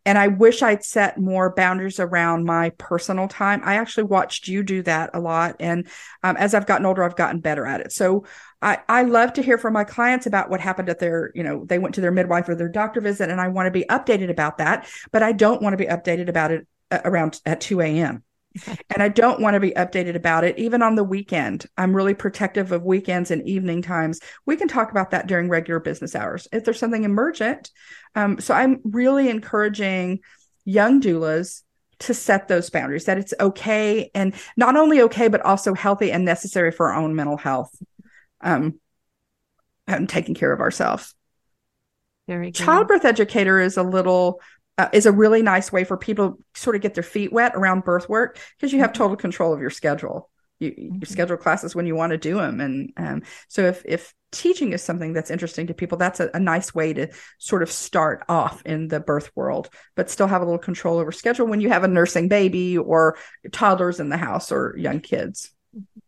and i wish i'd set more boundaries around my personal time. I actually watched you do that a lot and um, as i've gotten older i've gotten better at it. So I, I love to hear from my clients about what happened at their, you know, they went to their midwife or their doctor visit, and I want to be updated about that. But I don't want to be updated about it uh, around at 2 a.m. [laughs] and I don't want to be updated about it even on the weekend. I'm really protective of weekends and evening times. We can talk about that during regular business hours if there's something emergent. Um, so I'm really encouraging young doulas to set those boundaries that it's okay and not only okay but also healthy and necessary for our own mental health um, and taking care of ourselves. Very good. Childbirth educator is a little uh, is a really nice way for people to sort of get their feet wet around birth work because you have mm-hmm. total control of your schedule. You, mm-hmm. you schedule classes when you want to do them, and um, so if if teaching is something that's interesting to people, that's a, a, nice way to sort of start off in the birth world, but still have a little control over schedule when you have a nursing baby or toddlers in the house or young kids. Mm-hmm.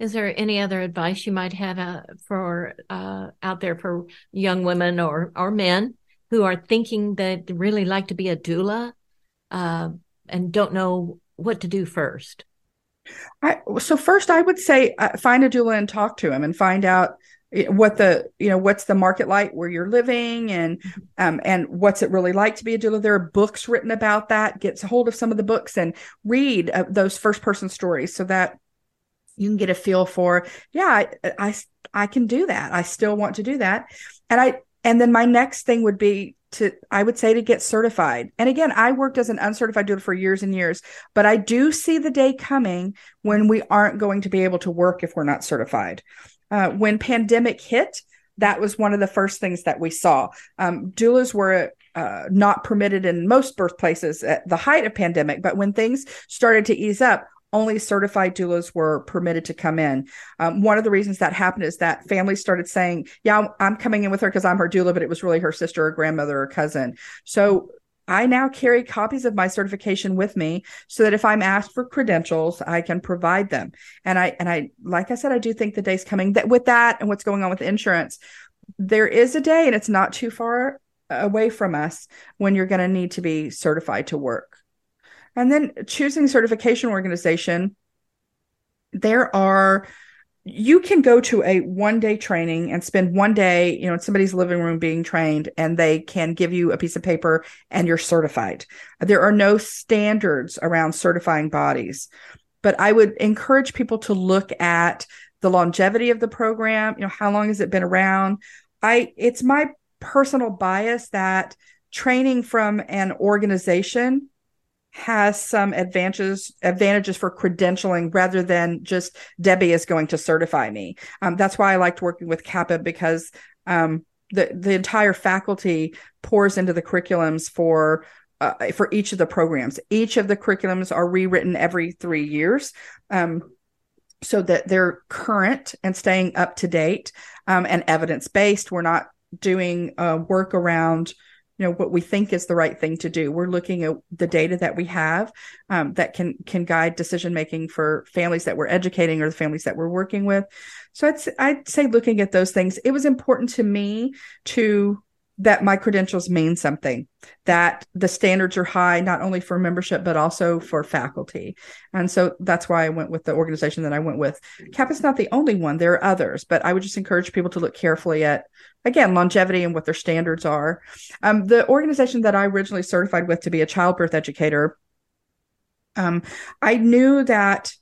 Is there any other advice you might have uh, for uh, out there for young women or or men who are thinking that really like to be a doula uh, and don't know what to do first? I, so first, I would say uh, find a doula and talk to him and find out eh, what the you know what's the market like where you're living and mm-hmm. um and what's it really like to be a doula there are books written about that gets a hold of some of the books and read uh, those first person stories so that you can get a feel for yeah I, I i can do that. I still want to do that. And i and then my next thing would be to i would say to get certified. And again i worked as an uncertified doula for years and years but i do see the day coming when we aren't going to be able to work if we're not certified. Uh, when pandemic hit that was one of the first things that we saw. Um, doulas were uh, not permitted in most birthplaces at the height of pandemic, but when things started to ease up, only certified doulas were permitted to come in. Um, one of the reasons that happened is that families started saying, "Yeah, I'm coming in with her because I'm her doula," but it was really her sister or grandmother or cousin. So I now carry copies of my certification with me so that if I'm asked for credentials, I can provide them. And I and I like I said, I do think the day's coming that with that and what's going on with insurance, there is a day and it's not too far away from us when you're going to need to be certified to work. And then choosing certification organization, there are you can go to a one day training and spend one day, you know, in somebody's living room being trained, and they can give you a piece of paper and you're certified. There are no standards around certifying bodies, but I would encourage people to look at the longevity of the program. You know, how long has it been around? I, it's my personal bias that training from an organization has some advantages advantages for credentialing rather than just Debbie is going to certify me. Um, that's why I liked working with CAPPA because um, the the entire faculty pours into the curriculums for uh, for each of the programs. Each of the curriculums are rewritten every three years. Um, so that they're current and staying up to date um, and evidence based. We're not doing uh, work around you know what we think is the right thing to do. We're looking at the data that we have um, that can can guide decision making for families that we're educating or the families that we're working with. So i'd, I'd say looking at those things it was important to me to that my credentials mean something that the standards are high not only for membership but also for faculty. And so that's why i went with the organization that i went with. CAPPA is not the only one. There are others but i would just encourage people to look carefully at again longevity and what their standards are. Um, the organization that i originally certified with to be a childbirth educator um, i knew that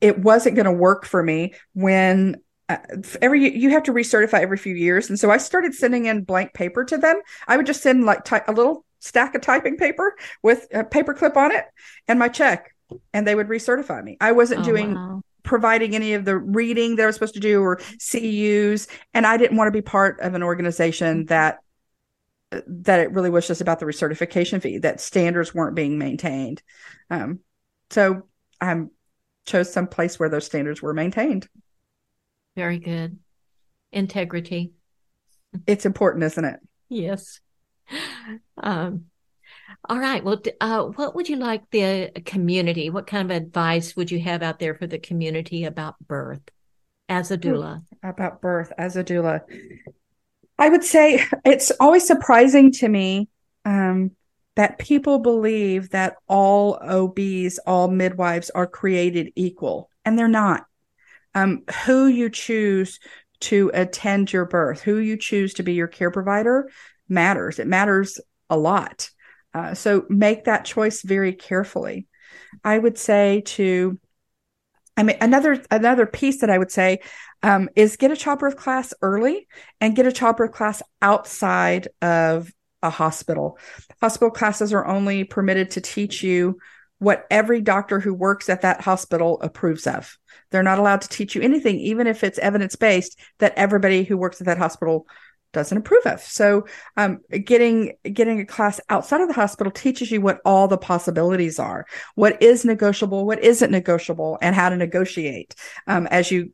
it wasn't going to work for me when uh, every you have to recertify every few years. And so i started sending in blank paper to them. I would just send like ty- a little stack of typing paper with a paper clip on it and my check and they would recertify me. I wasn't oh, doing wow. providing any of the reading that i was supposed to do or cus and i didn't want to be part of an organization that that it really was just about the recertification fee that standards weren't being maintained. Um, so i chose some place where those standards were maintained very good. Integrity. It's important, isn't it? Yes. Um, all right. Well, uh, what would you like the community? What kind of advice would you have out there for the community about birth as a doula? About birth as a doula. I would say it's always surprising to me um, that people believe that all OBs, all midwives are created equal, and they're not um, who you choose to attend your birth, who you choose to be your care provider matters. It matters a lot. Uh, so make that choice very carefully. I would say to, I mean, another another piece that I would say um, is get a childbirth class early and get a childbirth class outside of a hospital. Hospital classes are only permitted to teach you what every doctor who works at that hospital approves of. They're not allowed to teach you anything, even if it's evidence based, that everybody who works at that hospital doesn't approve of. So, um, getting getting a class outside of the hospital teaches you what all the possibilities are, what is negotiable, what isn't negotiable, and how to negotiate um, as you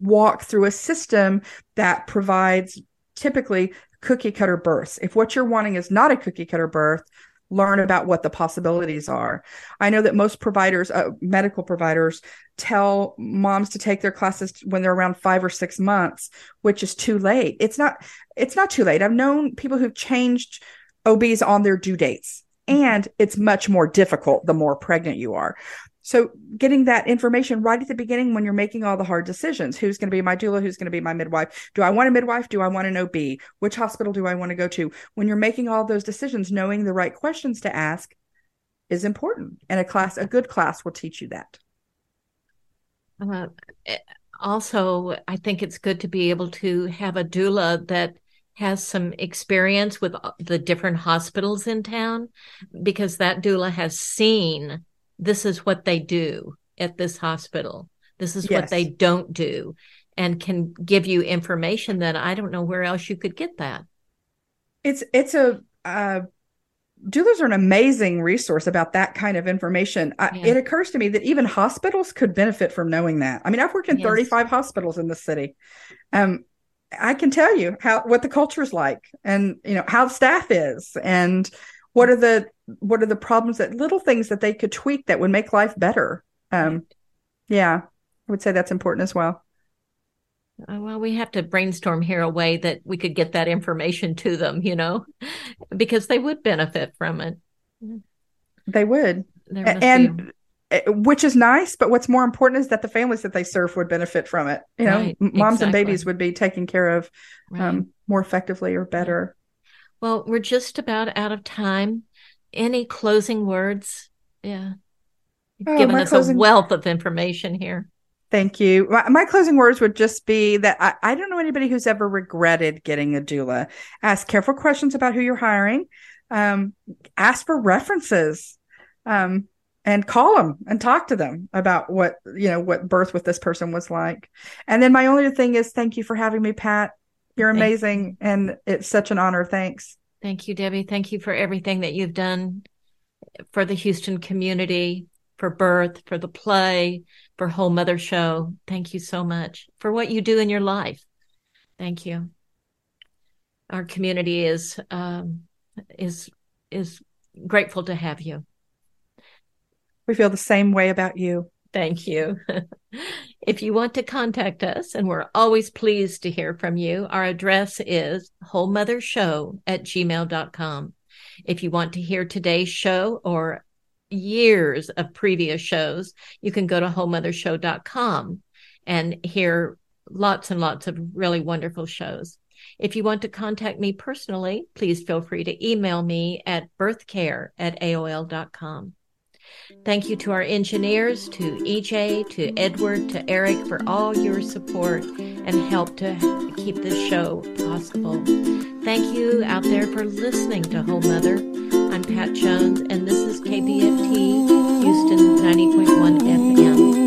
walk through a system that provides typically cookie cutter births. If what you're wanting is not a cookie cutter birth, learn about what the possibilities are. I know that most providers, uh, medical providers, tell moms to take their classes when they're around 5 or 6 months, which is too late. It's not it's not too late. I've known people who've changed OBs on their due dates and it's much more difficult the more pregnant you are. So getting that information right at the beginning when you're making all the hard decisions, who's going to be my doula, who's going to be my midwife? Do I want a midwife? Do I want an OB? Which hospital do I want to go to? When you're making all those decisions, knowing the right questions to ask is important. And a class, a good class will teach you that. Uh, also, I think it's good to be able to have a doula that has some experience with the different hospitals in town because that doula has seen this is what they do at this hospital. This is yes. what they don't do. and can give you information that I don't know where else you could get that. It's it's a uh, doulas are an amazing resource about that kind of information. Yeah. it occurs to me that even hospitals could benefit from knowing that. I mean, I've worked in yes. 35 hospitals in the city. Um, I can tell you how what the culture is like, and you know how staff is, and what are the what are the problems that little things that they could tweak that would make life better. Um, yeah, I would say that's important as well. Uh, well, we have to brainstorm here a way that we could get that information to them, you know, because they would benefit from it. They would. And be... Eh, which is nice, but what's more important is that the families that they serve would benefit from it. You know, right, moms exactly. and babies would be taken care of right. um, more effectively or better. Well, we're just about out of time. Any closing words? Yeah. You've oh, given us closing... a wealth of information here. Thank you. My, my, closing words would just be that I, I, don't know anybody who's ever regretted getting a doula. Ask careful questions about who you're hiring. Um, ask for references, um, and call them and talk to them about what you know what birth with this person was like. And then my only thing is thank you for having me, Pat. You're amazing, and it's such an honor. Thanks. Thank you, Debbie. Thank you for everything that you've done for the Houston community, for birth, for the play for Whole Mother Show. Thank you so much for what you do in your life. Thank you. Our community is um, is is grateful to have you. We feel the same way about you. Thank you. [laughs] if you want to contact us, and we're always pleased to hear from you, our address is wholemothershow at gmail.com. If you want to hear today's show or years of previous shows, you can go to wholemothershow.com and hear lots and lots of really wonderful shows. If you want to contact me personally, please feel free to email me at birthcare at AOL.com. Thank you to our engineers, to EJ, to Edward, to Eric for all your support and help to keep this show possible. Thank you out there for listening to Whole Mother. I'm Pat Jones, and this is KPFT Houston 90.1 FM.